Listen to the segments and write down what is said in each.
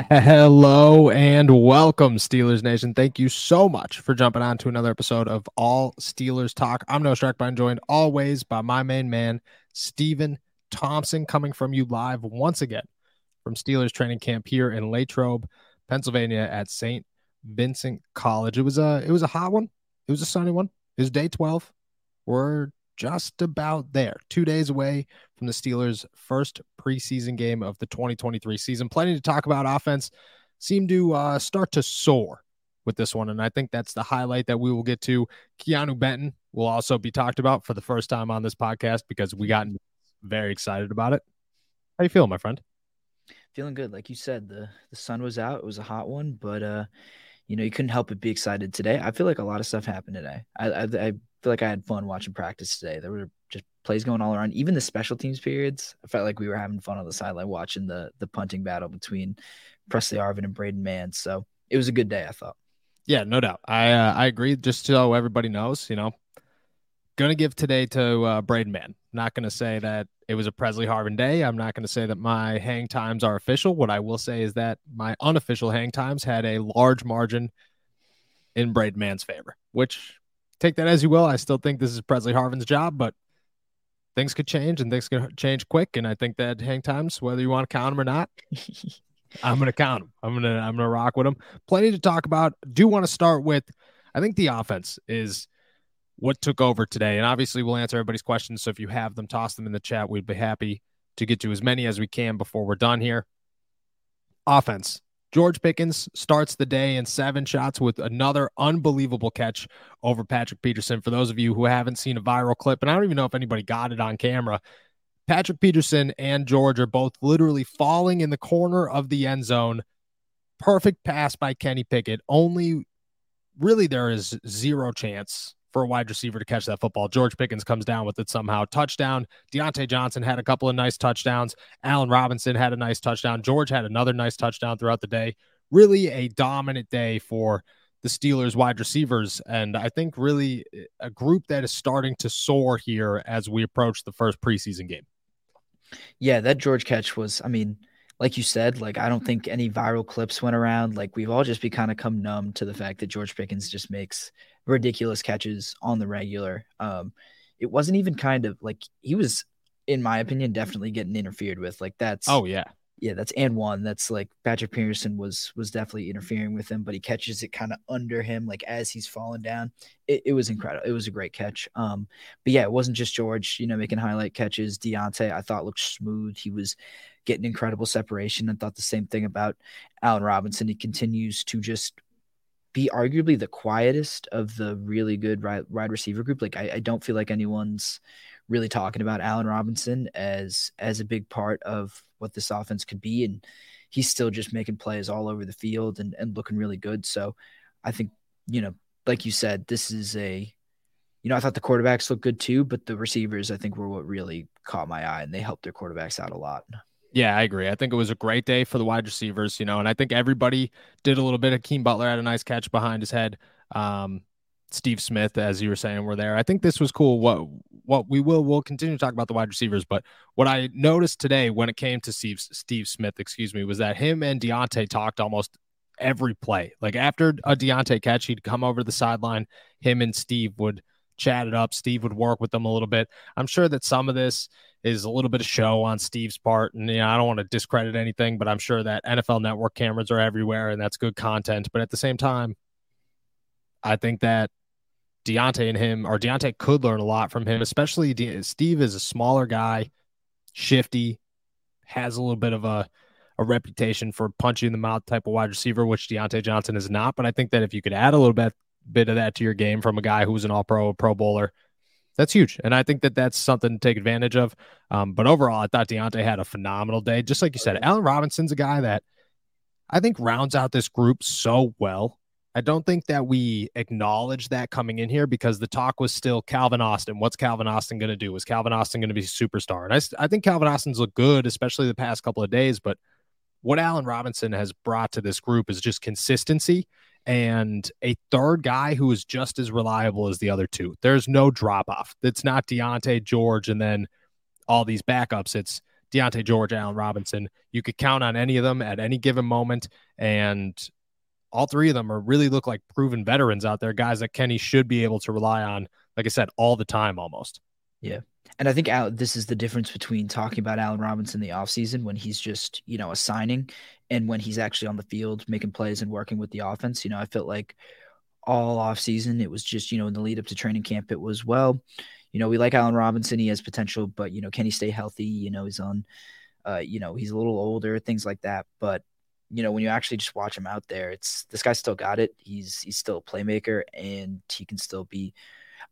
Hello and welcome, Steelers Nation. Thank you so much for jumping on to another episode of All Steelers Talk. I'm Noah Strackbein, joined always by my main man, Stephen Thompson, coming from you live once again from Steelers training camp here in Latrobe, Pennsylvania at St. Vincent College. It was a it was a hot one. It was a sunny one. It was day 12. We're just about there, two days away from the Steelers' first preseason game of the 2023 season. Plenty to talk about. Offense seemed to uh, start to soar with this one, and I think that's the highlight that we will get to. Keanu Benton will also be talked about for the first time on this podcast because we got very excited about it. How you feel, my friend? Feeling good, like you said. the The sun was out; it was a hot one, but uh, you know, you couldn't help but be excited today. I feel like a lot of stuff happened today. I, I, I feel like I had fun watching practice today. There were just plays going all around. Even the special teams periods, I felt like we were having fun on the sideline watching the the punting battle between Presley Harvin and Braden Mann. So it was a good day, I thought. Yeah, no doubt. I uh, I agree. Just so everybody knows, you know, gonna give today to uh, Braden Mann. Not gonna say that it was a Presley Harvin day. I'm not gonna say that my hang times are official. What I will say is that my unofficial hang times had a large margin in Braden Mann's favor, which take that as you will. I still think this is Presley Harvin's job, but things could change and things could change quick. And I think that hang times, whether you want to count them or not, I'm going to count them. I'm going to I'm going to rock with them. Plenty to talk about. Do want to start with I think the offense is what took over today. And obviously we'll answer everybody's questions. So if you have them, toss them in the chat. We'd be happy to get to as many as we can before we're done here. Offense. George Pickens starts the day in seven shots with another unbelievable catch over Patrick Peterson. For those of you who haven't seen a viral clip, and I don't even know if anybody got it on camera, Patrick Peterson and George are both literally falling in the corner of the end zone. Perfect pass by Kenny Pickett. Only really there is zero chance for a wide receiver to catch that football. George Pickens comes down with it somehow. Touchdown. Diontae Johnson had a couple of nice touchdowns. Allen Robinson had a nice touchdown. George had another nice touchdown throughout the day. Really a dominant day for the Steelers wide receivers. And I think really a group that is starting to soar here as we approach the first preseason game. Yeah, that George catch was, I mean, like you said, like I don't think any viral clips went around. Like we've all just be kind of come numb to the fact that George Pickens just makes ridiculous catches on the regular. Um, it wasn't even kind of like he was, in my opinion, definitely getting interfered with. Like that's oh yeah, yeah, that's and one. That's like Patrick Peterson was was definitely interfering with him, but he catches it kind of under him, like as he's falling down. It, it, was incredible. It was a great catch. Um, but yeah, it wasn't just George, you know, making highlight catches. Diontae, I thought looked smooth. He was getting incredible separation. I thought the same thing about Allen Robinson. He continues to just be arguably the quietest of the really good wide, receiver group. Like I, I, don't feel like anyone's really talking about Allen Robinson as as a big part of what this offense could be, and he's still just making plays all over the field and, and looking really good. So I think you know, like you said, this is a you know I thought the quarterbacks looked good too, but the receivers I think were what really caught my eye, and they helped their quarterbacks out a lot. Yeah, I agree. I think it was a great day for the wide receivers, you know, and I think everybody did a little bit. Keem Butler had a nice catch behind his head. Um, Steve Smith, as you were saying, were there. I think this was cool. What what we will we'll continue to talk about the wide receivers, but what I noticed today when it came to Steve Steve Smith, excuse me, was that him and Diontae talked almost every play. Like after a Diontae catch, he'd come over to the sideline. Him and Steve would chat it up. Steve would work with them a little bit. I'm sure that some of this is a little bit of show on Steve's part. And you know, I don't want to discredit anything, but I'm sure that NFL network cameras are everywhere and that's good content. But at the same time, I think that Diontae and him, or Diontae could learn a lot from him, especially De- Steve is a smaller guy, shifty, has a little bit of a, a reputation for punching the mouth type of wide receiver, which Diontae Johnson is not. But I think that if you could add a little bit bit of that to your game from a guy who's an all pro, pro bowler, that's huge. And I think that that's something to take advantage of. Um, but overall, I thought Diontae had a phenomenal day. Just like you said, Allen Robinson's a guy that I think rounds out this group so well. I don't think that we acknowledge that coming in here because the talk was still Calvin Austin. What's Calvin Austin going to do? Is Calvin Austin going to be a superstar? And I, I think Calvin Austin's looked good, especially the past couple of days. But what Allen Robinson has brought to this group is just consistency and a third guy who is just as reliable as the other two. There's no drop off. It's not Diontae George and then all these backups. It's Diontae George, Allen Robinson. You could count on any of them at any given moment. And all three of them are really look like proven veterans out there, guys that Kenny should be able to rely on, like I said, all the time almost. Yeah. And I think Al, this is the difference between talking about Allen Robinson in the offseason when he's just, you know, a signing and when he's actually on the field making plays and working with the offense. You know, I felt like all offseason it was just, you know, in the lead up to training camp, it was, well, you know, we like Allen Robinson. He has potential, but, you know, can he stay healthy? You know, he's on, uh, you know, he's a little older, things like that. But, you know, when you actually just watch him out there, it's this guy still got it. He's he's still a playmaker and he can still be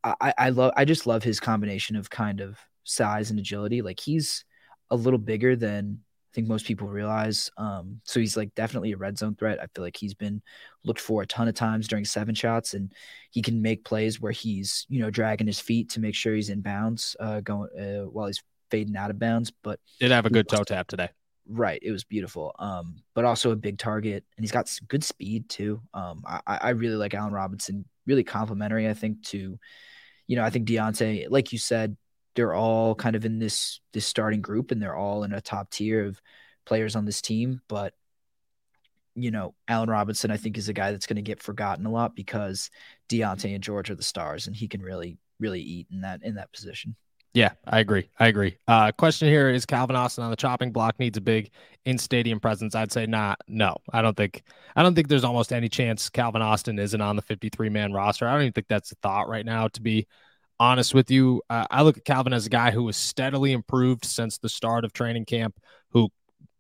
I, I love I just love his combination of kind of size and agility. Like he's a little bigger than I think most people realize. Um, so he's like definitely a red zone threat. I feel like he's been looked for a ton of times during seven shots, and he can make plays where he's you know dragging his feet to make sure he's in bounds, uh, going uh, while he's fading out of bounds. But did have a good toe tap today. Right, it was beautiful. Um, but also a big target, and he's got good speed too. Um, I, I really like Allen Robinson. Really complimentary, I think, to you know, I think Diontae, like you said, they're all kind of in this this starting group and they're all in a top tier of players on this team. But you know, Allen Robinson, I think, is a guy that's going to get forgotten a lot because Diontae and George are the stars, and he can really, really eat in that in that position. Yeah, I agree. I agree. Uh, question here is Calvin Austin on the chopping block needs a big in stadium presence. I'd say not. No, I don't think. I don't think there's almost any chance Calvin Austin isn't on the 53 man roster. I don't even think that's a thought right now. To be honest with you, uh, I look at Calvin as a guy who has steadily improved since the start of training camp. Who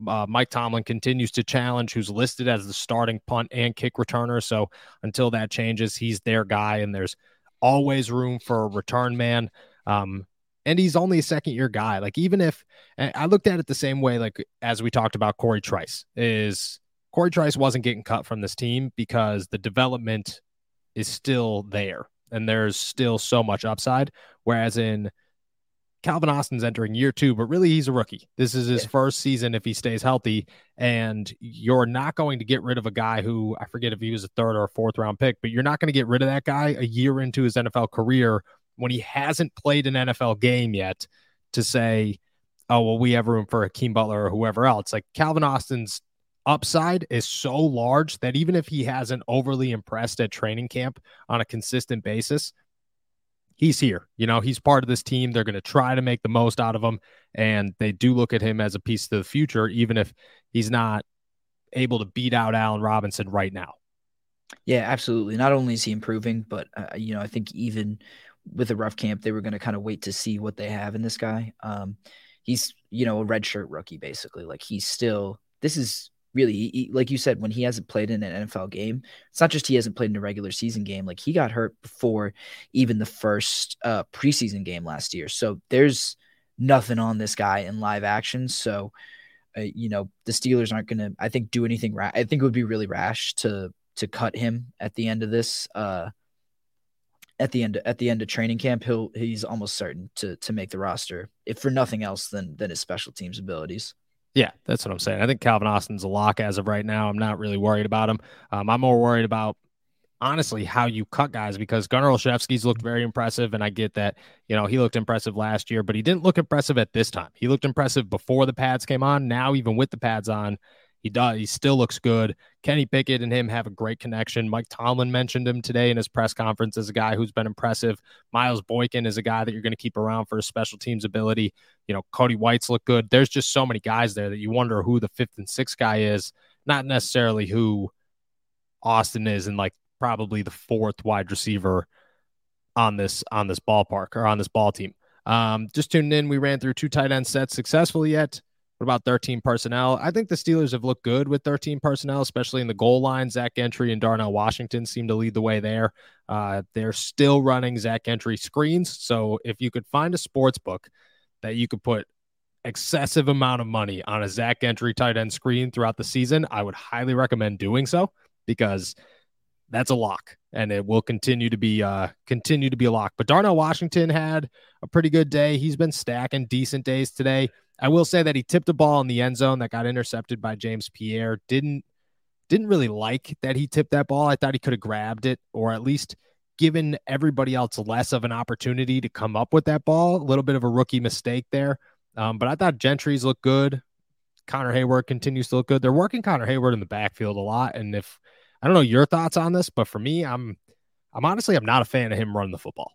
uh, Mike Tomlin continues to challenge, who's listed as the starting punt and kick returner. So until that changes, he's their guy, and there's always room for a return man. Um, and he's only a second year guy. Like even if I looked at it the same way, like as we talked about Cory Trice, is Cory Trice wasn't getting cut from this team because the development is still there and there's still so much upside. Whereas in Calvin Austin's entering year two, but really he's a rookie. This is his yeah. first season if he stays healthy. And you're not going to get rid of a guy who I forget if he was a third or a fourth round pick, but you're not going to get rid of that guy a year into his NFL career when he hasn't played an NFL game yet to say, oh, well, we have room for Hakeem Butler or whoever else. Like Calvin Austin's upside is so large that even if he hasn't overly impressed at training camp on a consistent basis, he's here. You know, he's part of this team. They're going to try to make the most out of him. And they do look at him as a piece to the future, even if he's not able to beat out Allen Robinson right now. Yeah, absolutely. Not only is he improving, but, uh, you know, I think even with a rough camp, they were going to kind of wait to see what they have in this guy. Um, he's, you know, a red shirt rookie, basically. Like he's still, this is really, he, like you said, when he hasn't played in an NFL game, it's not just he hasn't played in a regular season game. Like he got hurt before even the first uh, preseason game last year. So there's nothing on this guy in live action. So, uh, you know, the Steelers aren't going to, I think, do anything. Ra- I think it would be really rash to, to cut him at the end of this. Uh, at the end at the end of training camp, he'll he's almost certain to to make the roster, if for nothing else than than his special teams abilities. Yeah, that's what I'm saying. I think Calvin Austin's a lock as of right now. I'm not really worried about him. Um, I'm more worried about honestly how you cut guys because Gunnar Olszewski's looked very impressive, and I get that you know he looked impressive last year, but he didn't look impressive at this time. He looked impressive before the pads came on. Now, even with the pads on, he does. He still looks good. Kenny Pickett and him have a great connection. Mike Tomlin mentioned him today in his press conference as a guy who's been impressive. Miles Boykin is a guy that you're going to keep around for his special teams ability. You know, Cody White's look good. There's just so many guys there that you wonder who the fifth and sixth guy is, not necessarily who Austin is, and like probably the fourth wide receiver on this on this ballpark or on this ball team. Um, just tuning in, we ran through two tight end sets successfully yet. What about 13 personnel? I think the Steelers have looked good with 13 personnel, especially in the goal line. Zach Gentry and Darnell Washington seem to lead the way there. Uh, they're still running Zach Gentry screens. So if you could find a sports book that you could put excessive amount of money on a Zach Gentry tight end screen throughout the season, I would highly recommend doing so because that's a lock and it will continue to be uh continue to be a lock. But Darnell Washington had a pretty good day. He's been stacking decent days today. I will say that he tipped a ball in the end zone that got intercepted by James Pierre. Didn't didn't really like that he tipped that ball. I thought he could have grabbed it or at least given everybody else less of an opportunity to come up with that ball. A little bit of a rookie mistake there. Um, but I thought Gentry's looked good. Connor Heyward continues to look good. They're working Connor Heyward in the backfield a lot. And if I don't know your thoughts on this, but for me, I'm I'm honestly I'm not a fan of him running the football.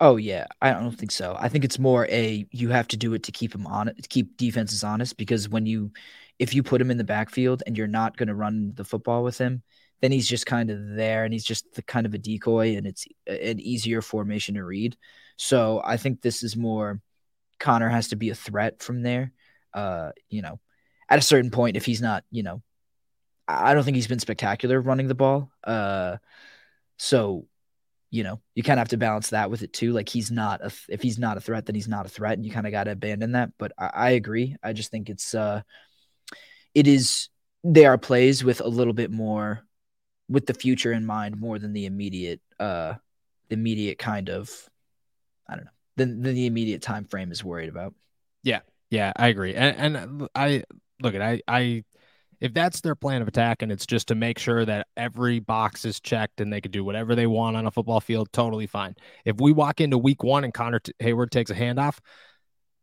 Oh yeah, I don't think so. I think it's more a you have to do it to keep him on to keep defenses honest because when you if you put him in the backfield and you're not going to run the football with him, then he's just kind of there and he's just the kind of a decoy and it's an easier formation to read. So I think this is more Connor has to be a threat from there. Uh, you know, at a certain point, if he's not, you know, I don't think he's been spectacular running the ball. Uh, so you know, you kind of have to balance that with it too. Like he's not a, if he's not a threat, then he's not a threat, and you kind of got to abandon that. But I, I, agree. I just think it's uh, it is there are plays with a little bit more with the future in mind more than the immediate uh, immediate kind of I don't know than, than the immediate time frame is worried about. Yeah, yeah, I agree, and and I look at I I if that's their plan of attack and it's just to make sure that every box is checked and they can do whatever they want on a football field, totally fine. If we walk into week one and Connor T- Heyward takes a handoff,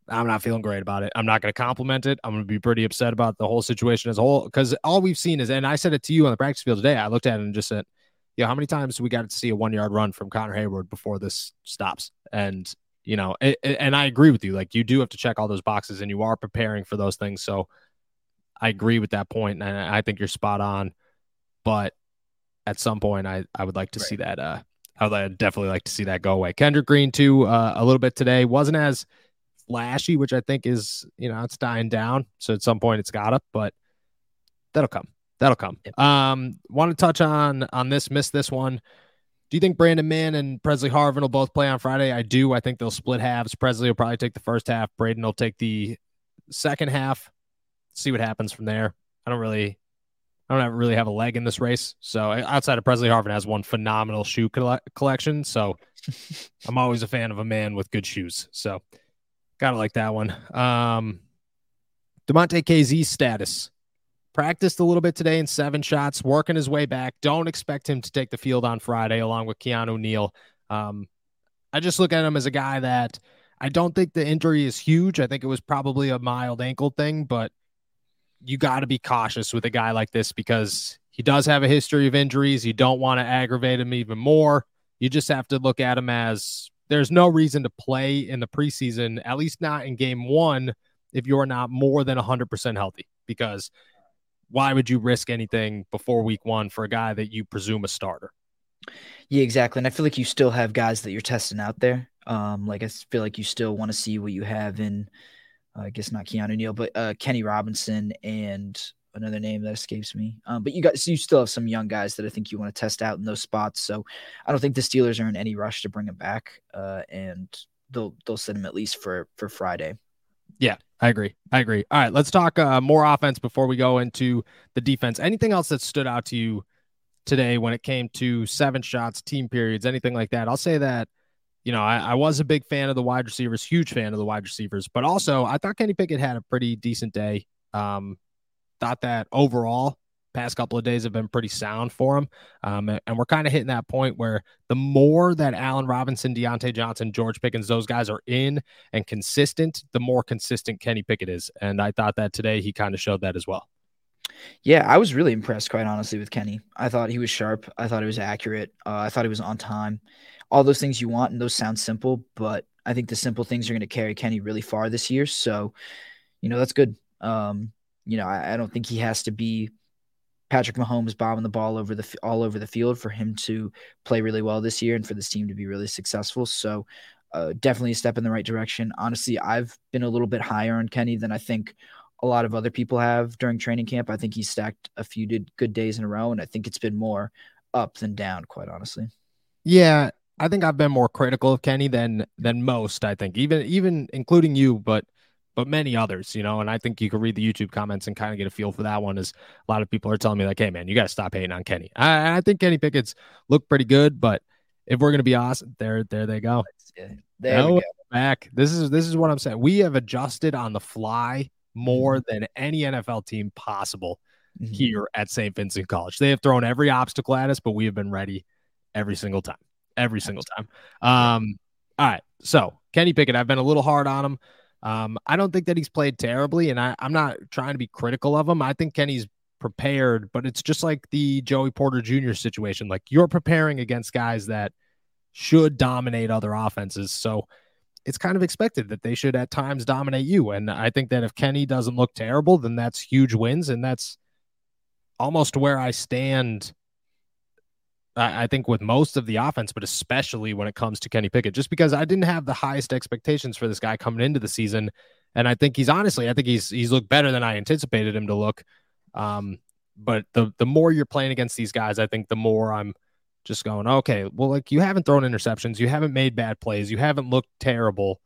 I'm not feeling great about it. I'm not going to compliment it. I'm going to be pretty upset about the whole situation as a whole because all we've seen is, and I said it to you on the practice field today. I looked at it and just said, "Yeah, how many times we got to see a one yard run from Connor Heyward before this stops?" And you know, it, it, and I agree with you. Like you do have to check all those boxes, and you are preparing for those things. So I agree with that point, and I think you're spot on. But at some point, I I would like to right. see that. Uh, I would definitely like to see that go away. Kendrick Green too, uh, a little bit today wasn't as flashy, which I think is you know it's dying down. So at some point, it's got to, but that'll come. That'll come. Um, want to touch on on this? Miss this one. Do you think Brandon Mann and Presley Harvin will both play on Friday? I do. I think they'll split halves. Presley will probably take the first half. Braden will take the second half see what happens from there. I don't really, I don't really have a leg in this race. So outside of Presley Harvin has one phenomenal shoe coll- collection. So I'm always a fan of a man with good shoes. So gotta like that one. Um, Damontae Kazee status. Practiced a little bit today in seven shots, working his way back. Don't expect him to take the field on Friday along with Keanu Neal. Um, I just look at him as a guy that I don't think the injury is huge. I think it was probably a mild ankle thing, but you got to be cautious with a guy like this because he does have a history of injuries. You don't want to aggravate him even more. You just have to look at him as there's no reason to play in the preseason, at least not in game one, if you're not more than 100% healthy. Because why would you risk anything before week one for a guy that you presume a starter? Yeah, exactly. And I feel like you still have guys that you're testing out there. Um, like I feel like you still want to see what you have in I guess not Keanu Neal, but uh, Kenny Robinson and another name that escapes me. Um, but you guys, you still have some young guys that I think you want to test out in those spots. So I don't think the Steelers are in any rush to bring him back, uh, and they'll they'll send him at least for for Friday. Yeah, I agree. I agree. All right, let's talk uh, more offense before we go into the defense. Anything else that stood out to you today when it came to seven shots, team periods, anything like that? I'll say that you know, I, I, was a big fan of the wide receivers, huge fan of the wide receivers, but also I thought Kenny Pickett had a pretty decent day. Um, thought that overall past couple of days have been pretty sound for him. Um, and we're kind of hitting that point where the more that Allen Robinson, Diontae Johnson, George Pickens, those guys are in and consistent, the more consistent Kenny Pickett is. And I thought that today he kind of showed that as well. Yeah, I was really impressed, quite honestly, with Kenny. I thought he was sharp. I thought he was accurate. Uh, I thought he was on time. All those things you want, and those sound simple, but I think the simple things are going to carry Kenny really far this year. So, you know, that's good. Um, you know, I, I don't think he has to be Patrick Mahomes bombing the ball over the all over the field for him to play really well this year and for this team to be really successful. So, uh, definitely a step in the right direction. Honestly, I've been a little bit higher on Kenny than I think a lot of other people have during training camp. I think he stacked a few good days in a row, and I think it's been more up than down, quite honestly. Yeah, I think I've been more critical of Kenny than than most. I think even even including you, but but many others, you know, and I think you can read the YouTube comments and kind of get a feel for that one. Is a lot of people are telling me like, "Hey, man, you got to stop hating on Kenny." I, I, think Kenny Pickett's look pretty good, but if we're gonna be awesome, there, there they go. there no, we go. Back. This is this is what I'm saying. We have adjusted on the fly more mm-hmm. than any NFL team possible mm-hmm. here at St. Vincent College. They have thrown every obstacle at us, but we have been ready every single time. Every single time. Um, all right. So Kenny Pickett, I've been a little hard on him. Um, I don't think that he's played terribly, and I, I'm not trying to be critical of him. I think Kenny's prepared, but it's just like the Joey Porter Jr. situation. Like you're preparing against guys that should dominate other offenses. So it's kind of expected that they should at times dominate you. And I think that if Kenny doesn't look terrible, then that's huge wins. And that's almost where I stand I, think with most of the offense, but especially when it comes to Kenny Pickett, just because I didn't have the highest expectations for this guy coming into the season. And I think he's honestly, I think he's he's looked better than I anticipated him to look. Um, but the the more you're playing against these guys, I think the more I'm just going, okay, well, like you haven't thrown interceptions, you haven't made bad plays, you haven't looked terrible.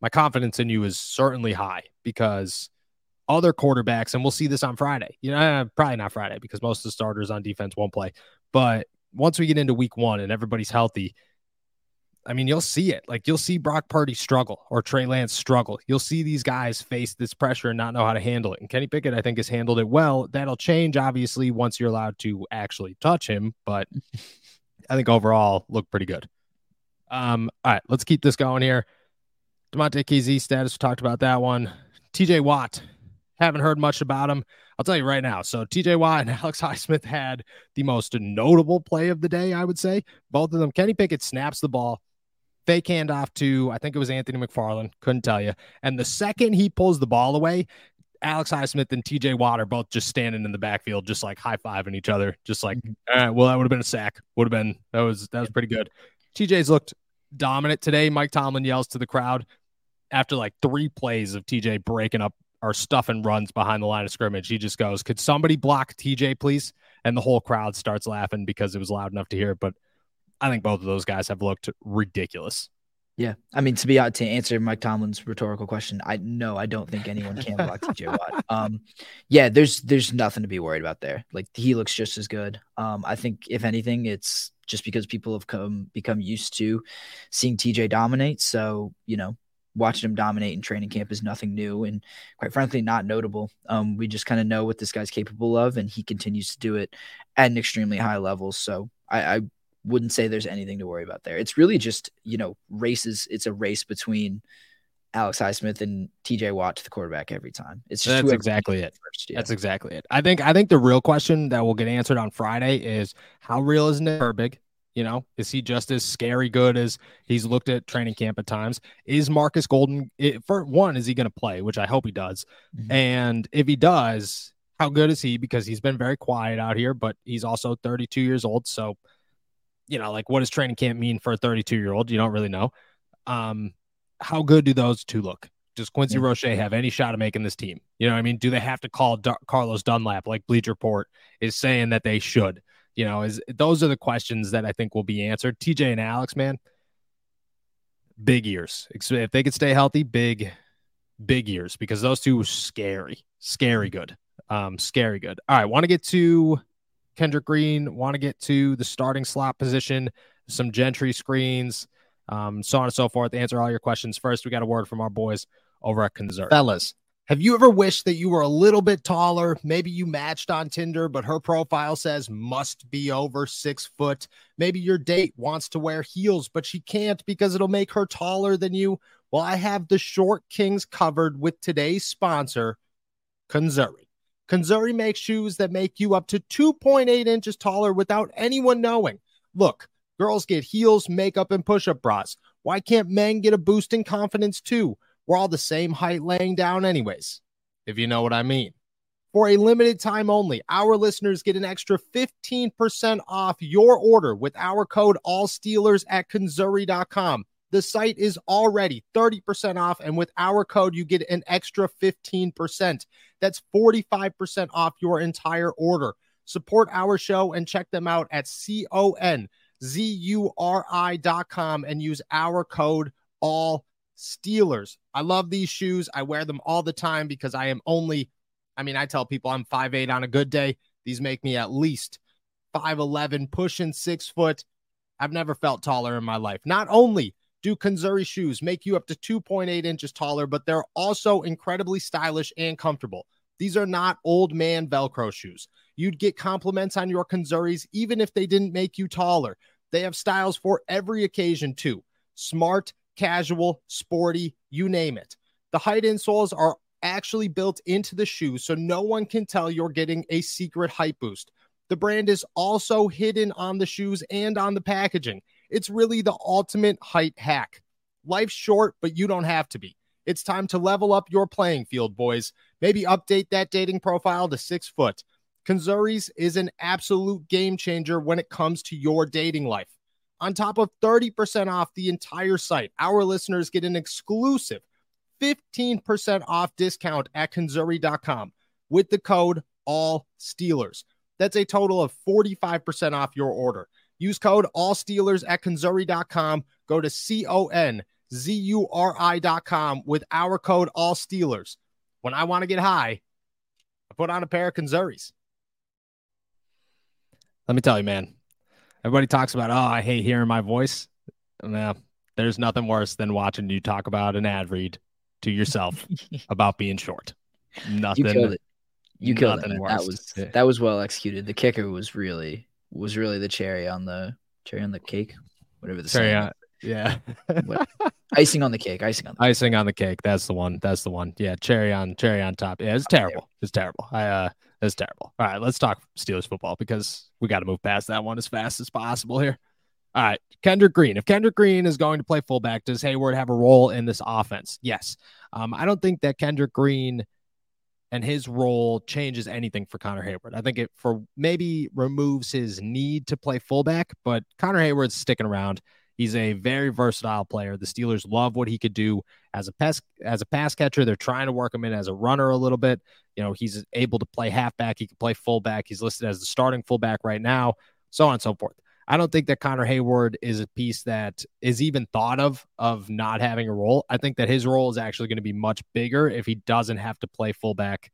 My confidence in you is certainly high because other quarterbacks, and we'll see this on Friday. You know, probably not Friday because most of the starters on defense won't play. But once we get into week one and everybody's healthy, I mean, you'll see it. Like you'll see Brock Purdy struggle or Trey Lance struggle. You'll see these guys face this pressure and not know how to handle it. And Kenny Pickett, I think, has handled it well. That'll change, obviously, once you're allowed to actually touch him. But I think overall, look pretty good. Um, all right, let's keep this going here. Damontae Kazee status, we talked about that one. TJ Watt, haven't heard much about him. I'll tell you right now. So TJ Watt and Alex Highsmith had the most notable play of the day, I would say. Both of them. Kenny Pickett snaps the ball, fake handoff to I think it was Anthony McFarland. Couldn't tell you. And the second he pulls the ball away, Alex Highsmith and TJ Watt are both just standing in the backfield, just like high fiving each other, just like, mm-hmm. well, that would have been a sack. Would have been that was that was pretty good. TJ's looked dominant today. Mike Tomlin yells to the crowd after like three plays of TJ breaking up are stuffing runs behind the line of scrimmage. He just goes, Could somebody block TJ, please? And the whole crowd starts laughing because it was loud enough to hear. But I think both of those guys have looked ridiculous. Yeah. I mean, to be out to answer Mike Tomlin's rhetorical question, I no, I don't think anyone can block TJ Watt. Um, yeah, there's there's nothing to be worried about there. Like he looks just as good. Um, I think if anything, it's just because people have come become used to seeing TJ dominate. So, you know, watching him dominate in training camp is nothing new and quite frankly not notable. Um, we just kind of know what this guy's capable of, and he continues to do it at an extremely high level. So I, I wouldn't say there's anything to worry about there. It's really just you know races. It's a race between Alex Highsmith and TJ Watt to the quarterback every time. It's just that's exactly it. First, yeah. That's exactly it. I think I think the real question that will get answered on Friday is how real is Nick Herbig? You know, is he just as scary good as he's looked at training camp at times? Is Marcus Golden, it, for one, is he going to play, which I hope he does? Mm-hmm. And if he does, how good is he? Because he's been very quiet out here, but he's also 32 years old. So, you know, like what does training camp mean for a 32 year old? You don't really know. Um, how good do those two look? Does Quincy yeah. Roche have any shot of making this team? You know, I mean, do they have to call D- Carlos Dunlap like Bleacher Report is saying that they should? You know, is those are the questions that I think will be answered. TJ and Alex, man, big years. If they could stay healthy, big, big years because those two were scary, scary good, um, scary good. All right, want to get to Kendrick Green. Want to get to the starting slot position, some Gentry screens, um, so on and so forth. Answer all your questions first. We got a word from our boys over at Conzuri. Fellas, Have you ever wished that you were a little bit taller? Maybe you matched on Tinder, but her profile says must be over six foot. Maybe your date wants to wear heels, but she can't because it'll make her taller than you. Well, I have the short kings covered with today's sponsor, Conzuri. Conzuri makes shoes that make you up to 2.8 inches taller without anyone knowing. Look, girls get heels, makeup, and push up bras. Why can't men get a boost in confidence too? We're all the same height laying down, anyways, if you know what I mean. For a limited time only, our listeners get an extra 15% off your order with our code AllSteelers at Conzuri.com. The site is already 30% off, and with our code, you get an extra 15%. That's 45% off your entire order. Support our show and check them out at C O N Z U R I.com and use our code all Steelers. I love these shoes. I wear them all the time because I am only, I mean, I tell people I'm 5'8 on a good day. These make me at least 5'11, pushing six foot. I've never felt taller in my life. Not only do Conzuri shoes make you up to 2.8 inches taller, but they're also incredibly stylish and comfortable. These are not old man Velcro shoes. You'd get compliments on your Conzuris even if they didn't make you taller. They have styles for every occasion, too. Smart, casual, sporty, you name it. The height insoles are actually built into the shoe, so no one can tell you're getting a secret height boost. The brand is also hidden on the shoes and on the packaging. It's really the ultimate height hack. Life's short, but you don't have to be. It's time to level up your playing field, boys. Maybe update that dating profile to six foot. Conzuri's is an absolute game changer when it comes to your dating life. On top of 30% off the entire site, our listeners get an exclusive 15% off discount at Conzuri.com with the code All Steelers. That's a total of 45% off your order. Use code All Steelers at Conzuri.com. Go to C O N Z U R I.com with our code All Steelers. When I want to get high, I put on a pair of Conzuris. Let me tell you, man, Everybody talks about, oh, I hate hearing my voice. Well, there's nothing worse than watching you talk about an ad read to yourself about being short. Nothing. You killed it. You killed it. Worse. That was that was well executed. The kicker was really was really the cherry on the cherry on the cake, whatever the cherry on, yeah. icing on the cake. Icing on the icing on the cake. That's the one. That's the one. Yeah, cherry on cherry on top. Yeah, it's terrible. It's terrible. I uh it's terrible. All right, let's talk Steelers football because we got to move past that one as fast as possible here. All right, Kendrick Green. If Kendrick Green is going to play fullback, does Heyward have a role in this offense? Yes. Um, I don't think that Kendrick Green and his role changes anything for Connor Heyward. I think it for maybe removes his need to play fullback, but Connor Heyward's sticking around. He's a very versatile player. The Steelers love what he could do as a pass as a pass catcher. They're trying to work him in as a runner a little bit. You know, he's able to play halfback. He can play fullback. He's listed as the starting fullback right now, so on and so forth. I don't think that Connor Heyward is a piece that is even thought of of not having a role. I think that his role is actually going to be much bigger if he doesn't have to play fullback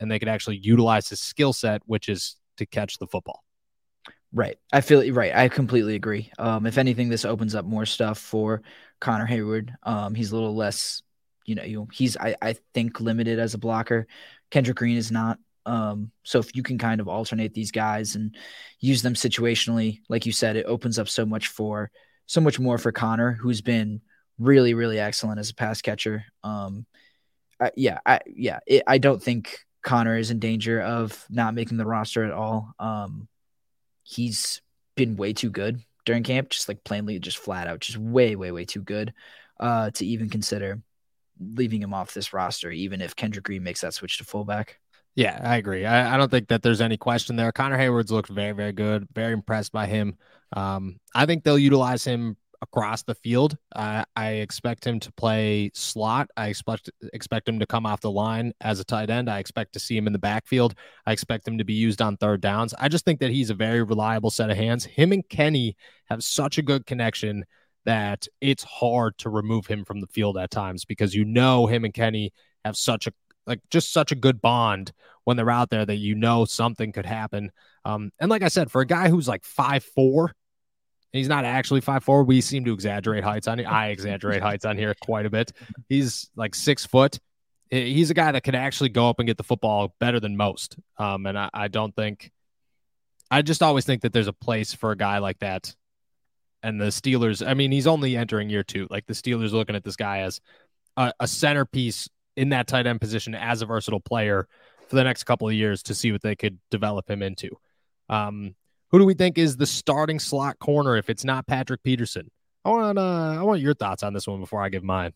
and they could actually utilize his skill set, which is to catch the football. Right. I feel right. I completely agree. Um, if anything, this opens up more stuff for Connor Heyward. Um, he's a little less, you know, you he's I, I think limited as a blocker. Kendrick Green is not. Um, so if you can kind of alternate these guys and use them situationally, like you said, it opens up so much for so much more for Connor, who's been really, really excellent as a pass catcher. Um, I, yeah, I yeah, it, I don't think Connor is in danger of not making the roster at all. Um, he's been way too good during camp, just like plainly, just flat out, just way, way, way too good uh, to even consider leaving him off this roster, even if Kendrick Green makes that switch to fullback. Yeah, I agree. I, I don't think that there's any question there. Connor Heyward's looked very, very good. Very impressed by him. Um, I think they'll utilize him across the field. Uh, I expect him to play slot. I expect expect him to come off the line as a tight end. I expect to see him in the backfield. I expect him to be used on third downs. I just think that he's a very reliable set of hands. Him and Kenny have such a good connection that it's hard to remove him from the field at times because you know him and Kenny have such a like just such a good bond when they're out there that you know something could happen. Um, and like I said, for a guy who's like five four He's not actually five four. We seem to exaggerate heights on it. I exaggerate heights on here quite a bit. He's like six foot. he's a guy that can actually go up and get the football better than most. Um, and I, I don't think, I just always think that there's a place for a guy like that. And the Steelers, I mean, he's only entering year two. Like the Steelers looking at this guy as a, a centerpiece in that tight end position as a versatile player for the next couple of years to see what they could develop him into. Um, who do we think is the starting slot corner if it's not Patrick Peterson? I want uh, I want your thoughts on this one before I give mine.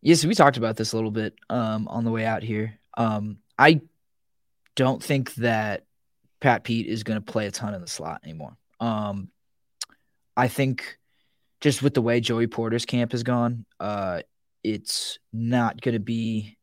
Yes, we talked about this a little bit um, on the way out here. Um, I don't think that Pat Pete is going to play a ton in the slot anymore. Um, I think just with the way Joey Porter's camp has gone, uh, it's not going to be.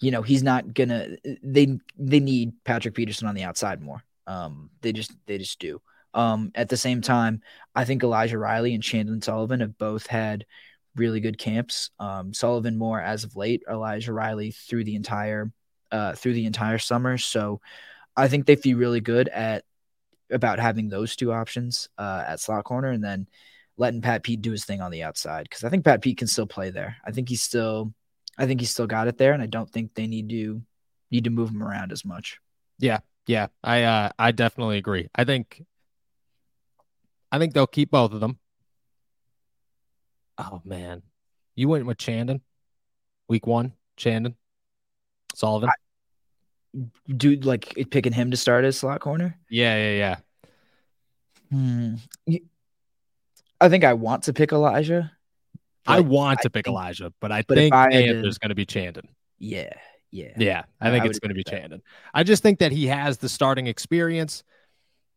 You know, he's not gonna. They they need Patrick Peterson on the outside more. Um, they just they just do. Um, at the same time, I think Elijah Riley and Chandon Sullivan have both had really good camps. Um, Sullivan more as of late, Elijah Riley through the entire uh, through the entire summer. So I think they feel really good at about having those two options uh, at slot corner, and then letting Pat Pete do his thing on the outside because I think Pat Pete can still play there. I think he's still, I think he's still got it there, and I don't think they need to need to move him around as much. Yeah, yeah, I uh, I definitely agree. I think I think they'll keep both of them. Oh man, you went with Chandon, week one, Chandon, Sullivan. I, dude, like picking him to start as slot corner. Yeah, yeah, yeah. Hmm. I think I want to pick Elijah. I want to pick think, Elijah, but I but think there's going to be Chandon. Yeah, yeah, yeah. I think I it's going to be Chandon. I just think that he has the starting experience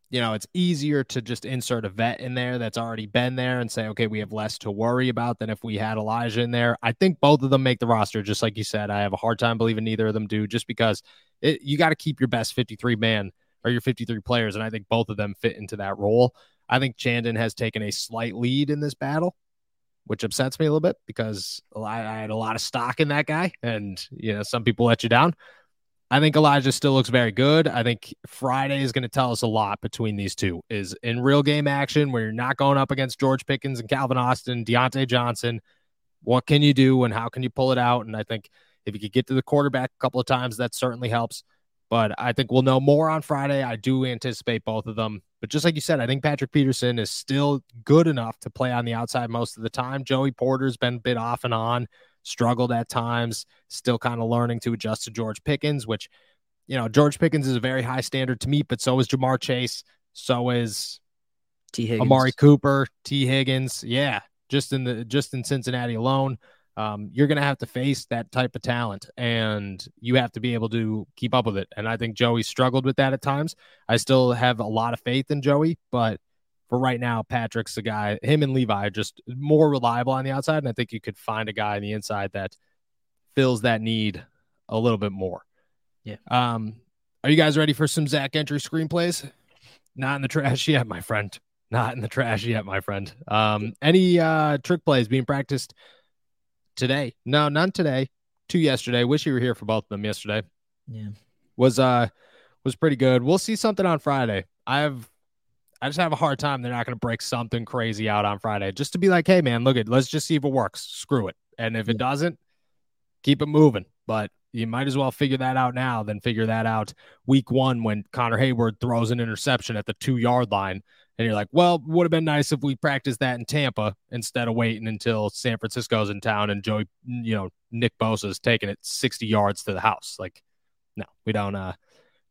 you know, it's easier to just insert a vet in there that's already been there and say, okay, we have less to worry about than if we had Elijah in there. I think both of them make the roster, just like you said. I have a hard time believing neither of them do, just because it, you got to keep your best 53 man or your 53 players. And I think both of them fit into that role. I think Chandon has taken a slight lead in this battle, which upsets me a little bit because I, had a lot of stock in that guy. And, you know, some people let you down. I think Elijah still looks very good. I think Friday is going to tell us a lot between these two. Is in real game action where you're not going up against George Pickens and Calvin Austin, Diontae Johnson. What can you do and how can you pull it out? And I think if you could get to the quarterback a couple of times, that certainly helps. But I think we'll know more on Friday. I do anticipate both of them. But just like you said, I think Patrick Peterson is still good enough to play on the outside most of the time. Joey Porter's been a bit off and on struggled at times, still kind of learning to adjust to George Pickens, which, you know, George Pickens is a very high standard to meet, but so is Ja'Marr Chase. So is Tee Higgins. Amari Cooper, Tee Higgins. Yeah. Just in the just in Cincinnati alone. Um, you're going to have to face that type of talent and you have to be able to keep up with it. And I think Joey struggled with that at times. I still have a lot of faith in Joey, but for right now, Patrick's the guy. Him and Levi are just more reliable on the outside, and I think you could find a guy on the inside that fills that need a little bit more. Yeah. Um, are you guys ready for some Zach Gentry screenplays? Not in the trash yet, my friend. Not in the trash yet, my friend. Um, any uh trick plays being practiced today? No, none today. Two yesterday. Wish you were here for both of them yesterday. Yeah. Was uh was pretty good. We'll see something on Friday. I have I just have a hard time. They're not going to break something crazy out on Friday just to be like, hey, man, look at, let's just see if it works. Screw it. And if it doesn't, keep it moving. But you might as well figure that out now than figure that out week one when Connor Heyward throws an interception at the two yard line. And you're like, well, would have been nice if we practiced that in Tampa instead of waiting until San Francisco's in town and Joey, you know, Nick Bosa's taking it 60 yards to the house. Like, no, we don't, uh,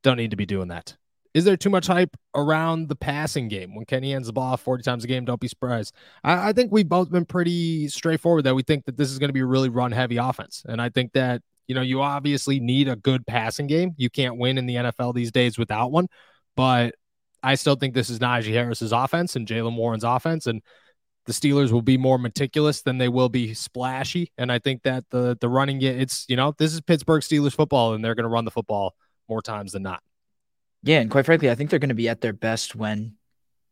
don't need to be doing that. Is there too much hype around the passing game? When Kenny hands the ball 40 times a game, don't be surprised. I, I think we've both been pretty straightforward that we think that this is going to be a really run heavy offense. And I think that, you know, you obviously need a good passing game. You can't win in the NFL these days without one. But I still think this is Najee Harris's offense and Jaylen Warren's offense. And the Steelers will be more meticulous than they will be splashy. And I think that the the running it's you know this is Pittsburgh Steelers football, and they're going to run the football more times than not. Yeah, and quite frankly, I think they're going to be at their best when,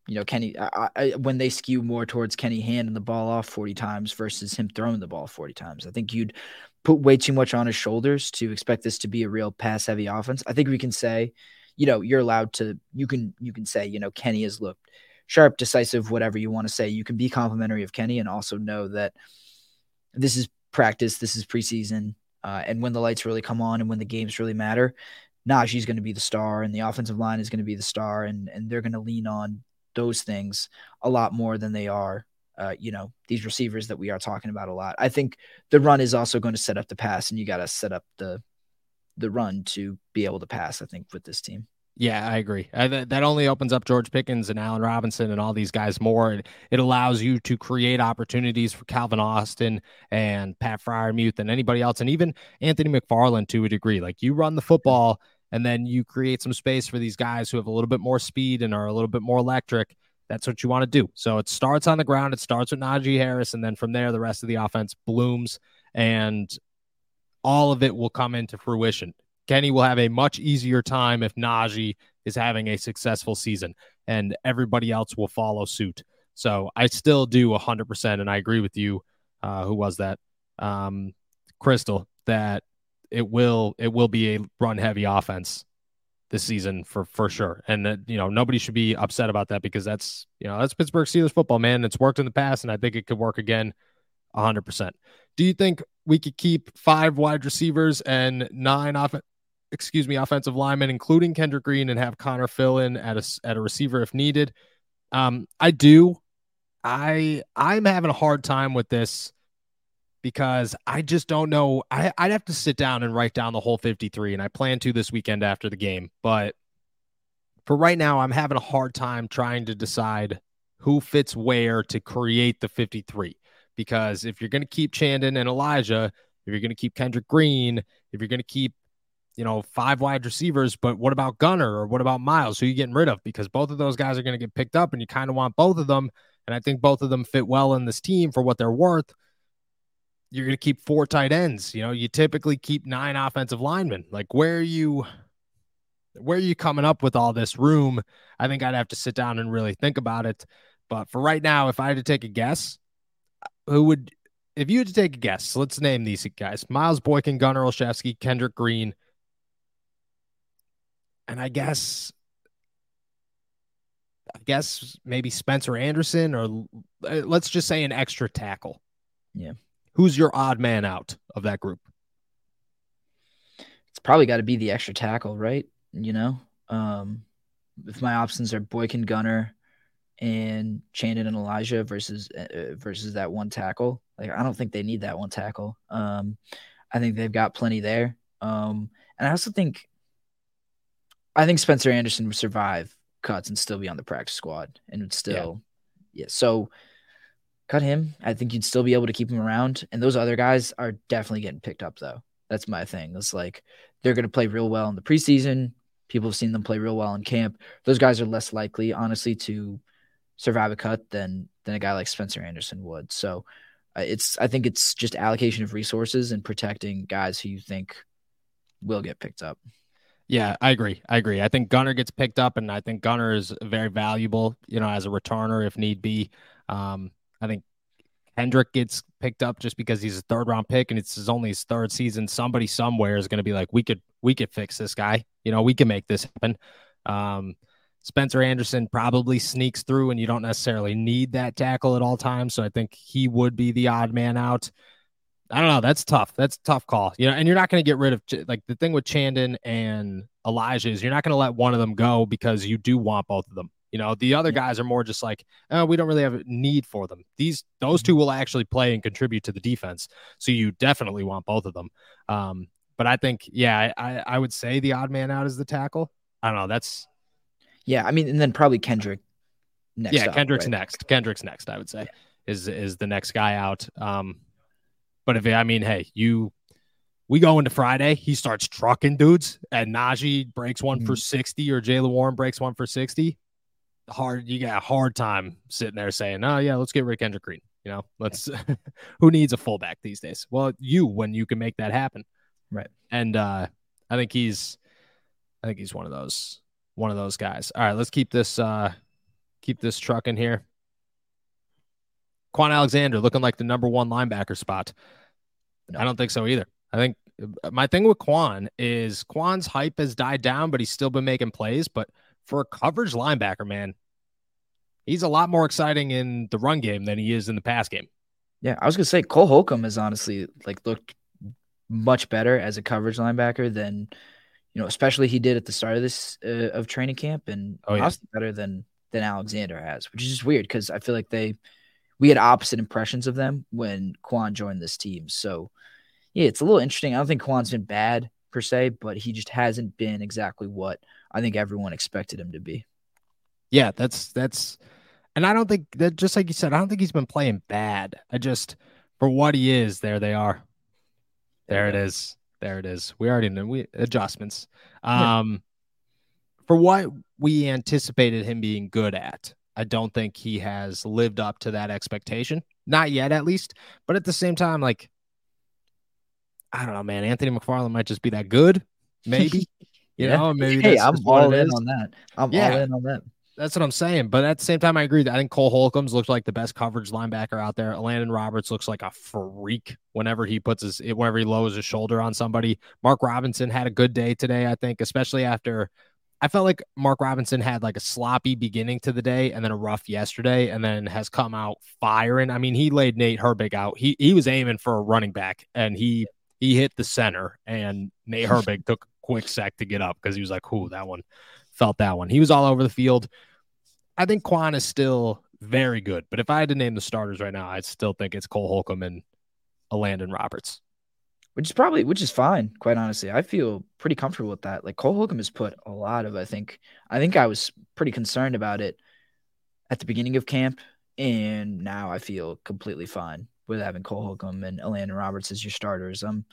you know, Kenny I, I, when they skew more towards Kenny handing the ball off forty times versus him throwing the ball forty times. I think you'd put way too much on his shoulders to expect this to be a real pass heavy offense. I think we can say, you know, you're allowed to you can you can say, you know, Kenny has looked sharp, decisive, whatever you want to say. You can be complimentary of Kenny and also know that this is practice, this is preseason. Uh, and when the lights really come on and when the games really matter, Najee's going to be the star and the offensive line is going to be the star. And, and they're going to lean on those things a lot more than they are, uh, you know, these receivers that we are talking about a lot. I think the run is also going to set up the pass and you got to set up the, the run to be able to pass, I think, with this team. Yeah, I agree. Uh, th- that only opens up George Pickens and Allen Robinson and all these guys more. It, it allows you to create opportunities for Calvin Austin and Pat Freiermuth and anybody else, and even Anthony McFarland to a degree. Like you run the football and then you create some space for these guys who have a little bit more speed and are a little bit more electric. That's what you want to do. So it starts on the ground. It starts with Najee Harris, and then from there, the rest of the offense blooms, and all of it will come into fruition. Kenny will have a much easier time if Najee is having a successful season, and everybody else will follow suit. So I still do 100%, and I agree with you. Uh, who was that? Um, Crystal. That it will it will be a run heavy offense this season for for sure. And that you know nobody should be upset about that because that's you know that's Pittsburgh Steelers football, man. It's worked in the past, and I think it could work again, 100. percent Do you think we could keep five wide receivers and nine off excuse me, offensive linemen, including Kendrick Green, and have Connor fill in at a at a receiver if needed. Um, I do. I I'm having a hard time with this because I just don't know. I, I'd have to sit down and write down the whole 53, and I plan to this weekend after the game. But for right now, I'm having a hard time trying to decide who fits where to create the 53. Because if you're going to keep Chandon and Elijah, if you're going to keep Kendrick Green, if you're going to keep you know, five wide receivers, but what about Gunner or what about Miles? Who are you getting rid of? Because both of those guys are going to get picked up and you kind of want both of them. And I think both of them fit well in this team for what they're worth. You're going to keep four tight ends. You know, you typically keep nine offensive linemen. Like, where are you? Where are you coming up with all this room? I think I'd have to sit down and really think about it. But for right now, if I had to take a guess, who would, if you had to take a guess, let's name these guys Miles Boykin, Gunner Olszewski, Kendrick Green, and I guess I guess maybe Spencer Anderson or uh, let's just say an extra tackle. Yeah. Who's your odd man out of that group? It's probably got to be the extra tackle, right? You know, um, if my options are Boykin, Gunner, and Chandon and Elijah versus uh, versus that one tackle, like I don't think they need that one tackle. Um, I think they've got plenty there. Um, and I also think I think Spencer Anderson would survive cuts and still be on the practice squad and would still, yeah. yeah. So cut him. I think you'd still be able to keep him around. And those other guys are definitely getting picked up though. That's my thing. It's like they're going to play real well in the preseason. People have seen them play real well in camp. Those guys are less likely, honestly, to survive a cut than than a guy like Spencer Anderson would. So uh, it's I think it's just allocation of resources and protecting guys who you think will get picked up. Yeah, I agree. I agree. I think Gunner gets picked up, and I think Gunner is very valuable, you know, as a returner if need be. Um, I think Kendrick gets picked up just because he's a third round pick and it's his only his third season. Somebody somewhere is going to be like, we could we could fix this guy. You know, we can make this happen. Um, Spencer Anderson probably sneaks through, and you don't necessarily need that tackle at all times. So I think he would be the odd man out. I don't know. That's tough. That's tough call. You know, and you're not going to get rid of like the thing with Chandon and Elijah is you're not going to let one of them go because you do want both of them. You know, the other guys are more just like, oh, we don't really have a need for them. These those mm-hmm. two will actually play and contribute to the defense. So you definitely want both of them. Um, but I think, yeah, I, I would say the odd man out is the tackle. I don't know. That's yeah. I mean, and then probably Kendrick. Next yeah, up, Kendrick's right? next. Kendrick's next. I would say yeah. is is the next guy out. Um, but if I mean, hey, you we go into Friday, he starts trucking dudes, and Najee breaks one mm-hmm. for 60 or Jaylen Warren breaks one for 60. Hard, you got a hard time sitting there saying, Oh, yeah, let's get rid of Kendrick Green. You know, let's who needs a fullback these days? Well, you when you can make that happen. Right. And uh I think he's I think he's one of those one of those guys. All right, let's keep this uh keep this trucking here. Kwon Alexander looking like the number one linebacker spot. No. I don't think so either. I think my thing with Kwon is Kwon's hype has died down, but he's still been making plays. But for a coverage linebacker, man, he's a lot more exciting in the run game than he is in the pass game. Yeah, I was gonna say Cole Holcomb has honestly like looked much better as a coverage linebacker than you know, especially he did at the start of this uh, of training camp, and oh, yeah. better than than Alexander has, which is just weird because I feel like they we had opposite impressions of them when Kwon joined this team. So yeah, it's a little interesting. I don't think Kwon's been bad per se, but he just hasn't been exactly what I think everyone expected him to be. Yeah, that's that's and I don't think that just like you said, I don't think he's been playing bad. I just for what he is, there they are. There it is. There it is. We already know we adjustments. Um yeah. for what we anticipated him being good at, I don't think he has lived up to that expectation. Not yet, at least. But at the same time, like, I don't know, man. Anthony McFarland might just be that good. Maybe. You yeah. know, maybe hey, I'm all in on that. I'm yeah. all in on that. That's what I'm saying. But at the same time, I agree. I think Cole Holcomb's looks like the best coverage linebacker out there. Landon Roberts looks like a freak whenever he puts his whenever he lowers his shoulder on somebody. Mark Robinson had a good day today, I think, especially after I felt like Mark Robinson had like a sloppy beginning to the day and then a rough yesterday and then has come out firing. I mean, he laid Nate Herbig out. He he was aiming for a running back and he he hit the center and Nate Herbig took a quick sec to get up because he was like, "Ooh, that one felt that one." He was all over the field. I think Kwon is still very good, but if I had to name the starters right now, I'd still think it's Cole Holcomb and Landon Roberts which is probably which is fine. Quite honestly, I feel pretty comfortable with that. Like Cole Holcomb has put a lot of. I think I think I was pretty concerned about it at the beginning of camp, and now I feel completely fine with having Cole Holcomb and Elandon Roberts as your starters. I'm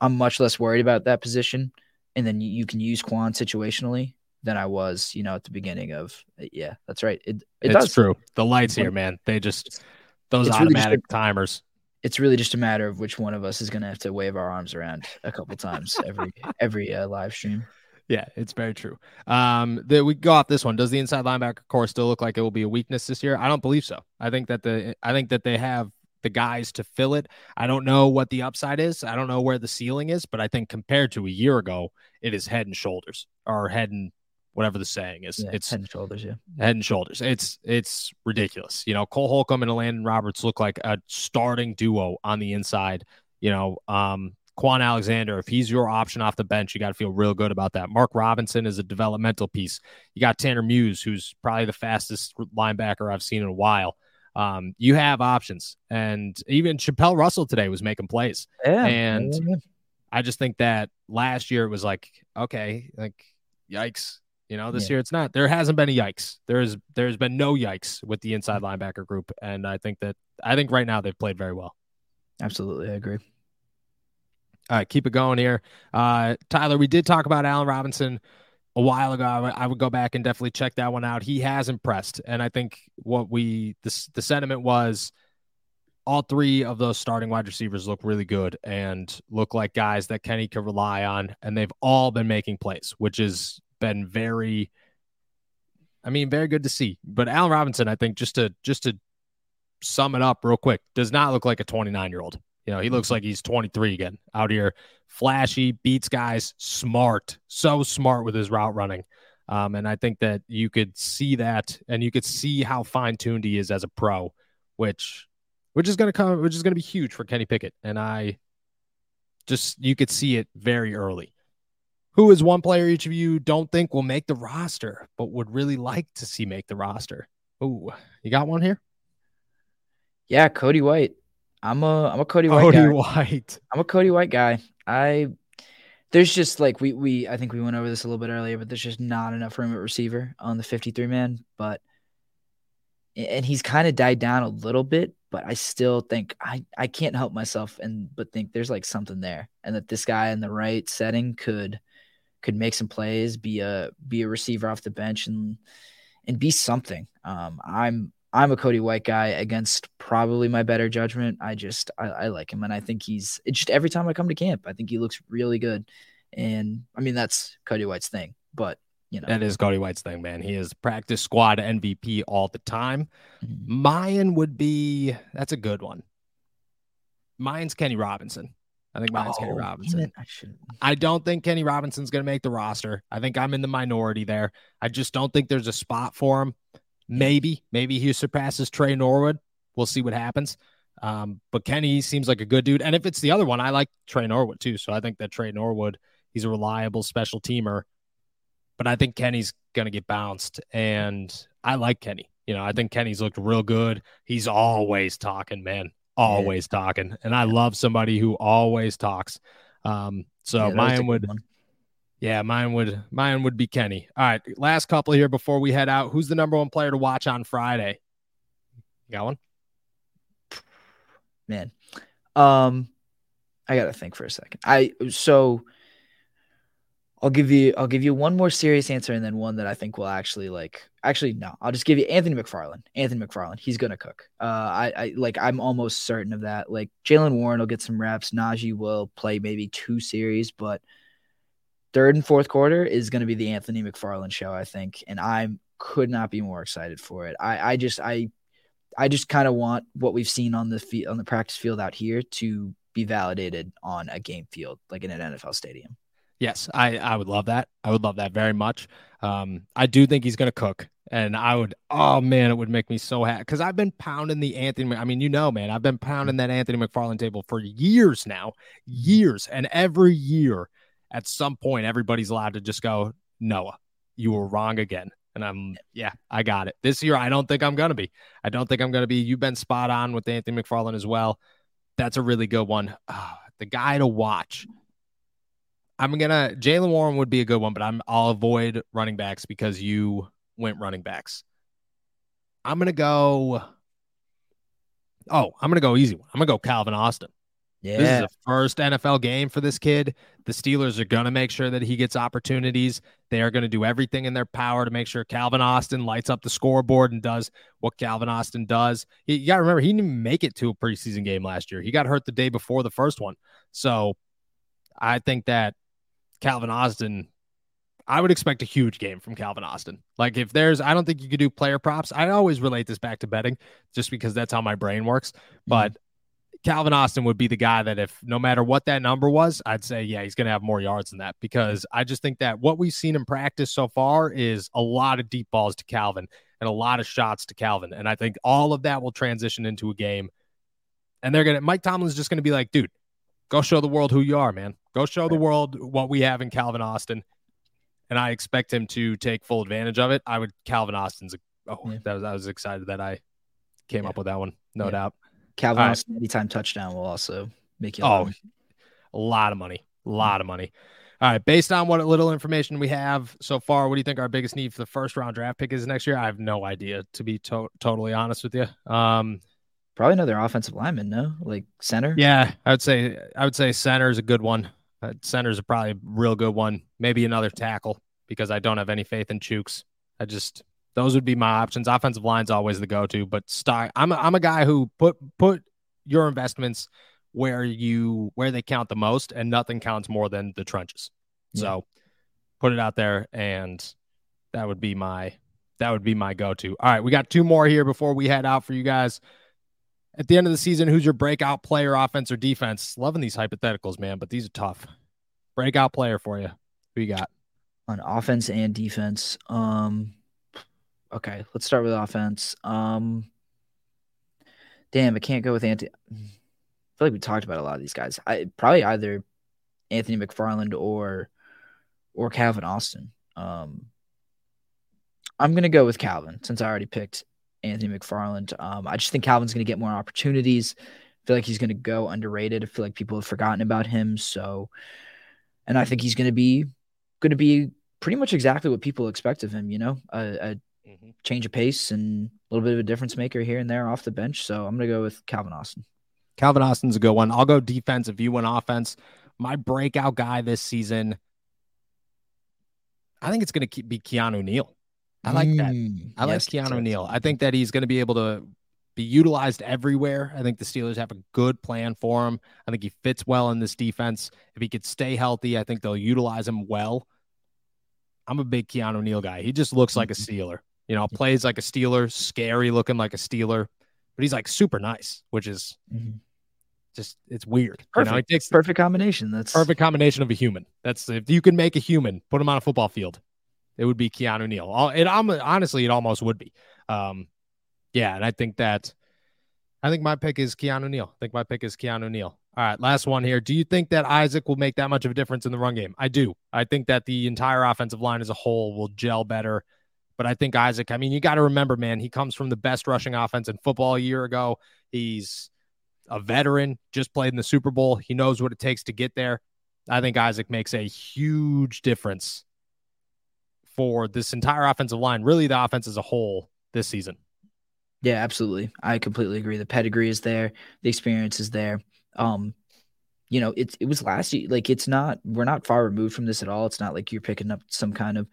I'm much less worried about that position, and then you, you can use Kwon situationally than I was, you know, at the beginning of. Yeah, that's right. It, it it's does. true. The lights here, man. They just those automatic really just, timers it's really just a matter of which one of us is going to have to wave our arms around a couple times every every uh, live stream. Yeah, it's very true. Um, the, we go off this one. Does the inside linebacker core still look like it will be a weakness this year? I don't believe so. I think that the I think that they have the guys to fill it. I don't know what the upside is. I don't know where the ceiling is, but I think compared to a year ago, it is head and shoulders or head and whatever the saying is. Yeah, it's head and shoulders, yeah. Head and shoulders. It's it's ridiculous. You know, Cole Holcomb and Landon Roberts look like a starting duo on the inside. You know, um, Kwon Alexander, if he's your option off the bench, you got to feel real good about that. Mark Robinson is a developmental piece. You got Tanner Muse, who's probably the fastest linebacker I've seen in a while. Um, you have options, and even Chapelle Russell today was making plays. Yeah, and yeah. I just think that last year it was like, okay, like yikes, you know, this yeah. year it's not. There hasn't been a yikes. There's there's been no yikes with the inside linebacker group, and I think that I think right now they've played very well. Absolutely, I agree. All right, keep it going here, uh, Tyler. We did talk about Allen Robinson a while ago. I would go back and definitely check that one out. He has impressed, and I think what we the the sentiment was all three of those starting wide receivers look really good and look like guys that Kenny could rely on, and they've all been making plays, which is been very, I mean, very good to see. But Allen Robinson, I think, just to just to sum it up real quick, does not look like a 29 year old. You know, he looks like he's 23 again out here, flashy, beats guys, smart, so smart with his route running. Um, and I think that you could see that, and you could see how fine tuned he is as a pro, which, which is going to come, which is going to be huge for Kenny Pickett. And I just, you could see it very early. Who is one player each of you don't think will make the roster, but would really like to see make the roster? Oh, you got one here? Yeah, Cody White. I'm a I'm a Cody White. Cody guy. White. I'm a Cody White guy. I there's just like we we I think we went over this a little bit earlier, but there's just not enough room at receiver on the 53 man. But and he's kind of died down a little bit, but I still think I I can't help myself and but think there's like something there, and that this guy in the right setting could could make some plays, be a be a receiver off the bench, and and be something. Um, I'm I'm a Cody White guy against probably my better judgment. I just I, I like him, and I think he's just every time I come to camp, I think he looks really good. And I mean that's Cody White's thing, but you know that is Cody White's thing, man. He is practice squad MVP all the time. Mm-hmm. Mine would be that's a good one. Mine's Kenny Robinson. I think mine's oh, Kenny Robinson. I, I don't think Kenny Robinson's going to make the roster. I think I'm in the minority there. I just don't think there's a spot for him. Maybe, maybe he surpasses Tre Norwood. We'll see what happens. Um, but Kenny seems like a good dude. And if it's the other one, I like Tre Norwood too. So I think that Tre Norwood, he's a reliable special teamer. But I think Kenny's going to get bounced. And I like Kenny. You know, I think Kenny's looked real good. He's always talking, man, always yeah. talking. And I love somebody who always talks. Um, so yeah, mine would, yeah, mine would, mine would be Kenny. All right. Last couple here before we head out. Who's the number one player to watch on Friday? You got one? Man. Um, I got to think for a second. I, so, I'll give you I'll give you one more serious answer and then one that I think will actually like actually no I'll just give you Anthony McFarland Anthony McFarland he's gonna cook. Uh I, I like I'm almost certain of that. Like Jaylen Warren will get some reps Najee will play maybe two series but third and fourth quarter is gonna be the Anthony McFarland show I think and I could not be more excited for it. I I just I I just kind of want what we've seen on the field on the practice field out here to be validated on a game field like in an NFL stadium. Yes, I, I would love that. I would love that very much. Um, I do think he's going to cook, and I would. Oh man, it would make me so happy because I've been pounding the Anthony. I mean, you know, man, I've been pounding that Anthony McFarland table for years now, years, and every year, at some point, everybody's allowed to just go, Noah, you were wrong again. And I'm, yeah, I got it. This year, I don't think I'm going to be. I don't think I'm going to be. You've been spot on with Anthony McFarland as well. That's a really good one. Oh, the guy to watch I'm gonna Jaylen Warren would be a good one, but I'm I'll avoid running backs because you went running backs. I'm gonna go. Oh, I'm gonna go easy one. I'm gonna go Calvin Austin. Yeah. This is the first NFL game for this kid. The Steelers are going to make sure that he gets opportunities. They are going to do everything in their power to make sure Calvin Austin lights up the scoreboard and does what Calvin Austin does. You got to remember, he didn't make it to a preseason game last year. He got hurt the day before the first one. So I think that Calvin Austin, I would expect a huge game from Calvin Austin. Like if there's, I don't think you could do player props. I always relate this back to betting just because that's how my brain works. Mm-hmm. But Calvin Austin would be the guy that if no matter what that number was, I'd say, yeah, he's going to have more yards than that because I just think that what we've seen in practice so far is a lot of deep balls to Calvin and a lot of shots to Calvin. And I think all of that will transition into a game. And they're going to, Mike Tomlin's just going to be like, dude, go show the world who you are, man. Go show the world what we have in Calvin Austin. And I expect him to take full advantage of it. I would Calvin Austin's oh yeah. that was I was excited that I came yeah. up with that one, no yeah. doubt. Calvin All Austin right. anytime touchdown will also make you oh a lot of money. A lot of money. All right, based on what little information we have so far, what do you think our biggest need for the first round draft pick is next year? I have no idea, to be to- totally honest with you. Um, Probably another offensive lineman, no? Like center? Yeah, I would say I would say center is a good one. Uh, center's a probably a real good one. Maybe another tackle because I don't have any faith in Chuks. I just those would be my options. Offensive line's always the go-to, but. I'm a, I'm a guy who put put your investments where you where they count the most, and nothing counts more than the trenches. Yeah. So put it out there, and that would be my that would be my go-to. All right, we got two more here before we head out for you guys at the end of the season, who's your breakout player, offense or defense? Loving these hypotheticals, man, but these are tough. Breakout player for you. Who you got? On offense and defense. Um okay, let's start with offense. Um damn, I can't go with Anthony. I feel like we talked about a lot of these guys. I probably either Anthony McFarland or or Calvin Austin. Um I'm gonna go with Calvin since I already picked Anthony McFarland. Um, I just think Calvin's going to get more opportunities. I feel like he's going to go underrated. I feel like people have forgotten about him. So, and I think he's going to be going to be pretty much exactly what people expect of him. You know, a, a mm-hmm. change of pace and a little bit of a difference maker here and there off the bench. So I'm going to go with Calvin Austin. Calvin Austin's a good one. I'll go defense if you went offense. My breakout guy this season, I think it's going to be Keanu Neal. I like that. Mm, I yes, like Keanu Neal. I think that he's going to be able to be utilized everywhere. I think the Steelers have a good plan for him. I think he fits well in this defense. If he could stay healthy, I think they'll utilize him well. I'm a big Keanu Neal guy. He just looks like a mm-hmm. Steeler. You know, plays like a Steeler, scary looking like a Steeler, but he's like super nice, which is mm-hmm. just it's weird. Perfect. You know, takes perfect combination. That's perfect combination of a human. That's if you can make a human, put him on a football field it would be Keanu Neal. It honestly, it almost would be. Um, yeah, and I think that, I think my pick is Keanu Neal. I think my pick is Keanu Neal. All right, last one here. Do you think that Isaac will make that much of a difference in the run game? I do. I think that the entire offensive line as a whole will gel better. But I think Isaac, I mean, you got to remember, man, he comes from the best rushing offense in football a year ago. He's a veteran, just played in the Super Bowl. He knows what it takes to get there. I think Isaac makes a huge difference for this entire offensive line, really the offense as a whole this season. Yeah, absolutely. I completely agree. The pedigree is there, the experience is there. Um, you know, it's it was last year. Like it's not we're not far removed from this at all. It's not like you're picking up some kind of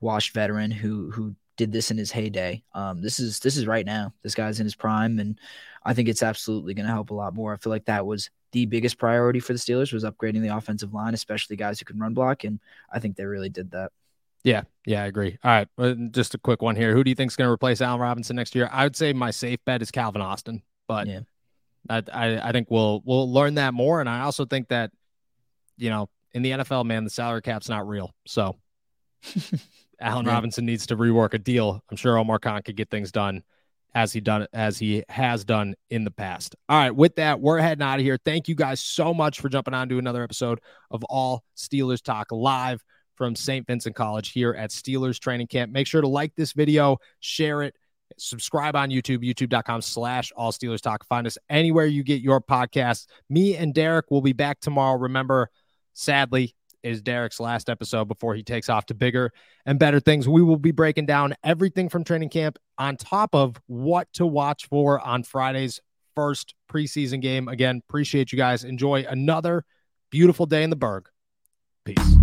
washed veteran who who did this in his heyday. Um, this is this is right now. This guy's in his prime, and I think it's absolutely going to help a lot more. I feel like that was the biggest priority for the Steelers was upgrading the offensive line, especially guys who can run block, and I think they really did that. Yeah, yeah, I agree. All right, just a quick one here. Who do you think is going to replace Allen Robinson next year? I would say my safe bet is Calvin Austin, but yeah. I, I, I think we'll we'll learn that more, and I also think that you know in the NFL, man, the salary cap's not real, so Allen yeah. Robinson needs to rework a deal. I'm sure Omar Khan could get things done as he done as he has done in the past. All right, with that, we're heading out of here. Thank you guys so much for jumping on to another episode of All Steelers Talk live from St. Vincent College here at Steelers Training Camp. Make sure to like this video, share it, subscribe on YouTube, youtube.com slash all Steelers talk. Find us anywhere you get your podcasts. Me and Derek will be back tomorrow. Remember, sadly, is Derek's last episode before he takes off to bigger and better things. We will be breaking down everything from training camp on top of what to watch for on Friday's first preseason game. Again, appreciate you guys. Enjoy another beautiful day in the Burgh. Peace.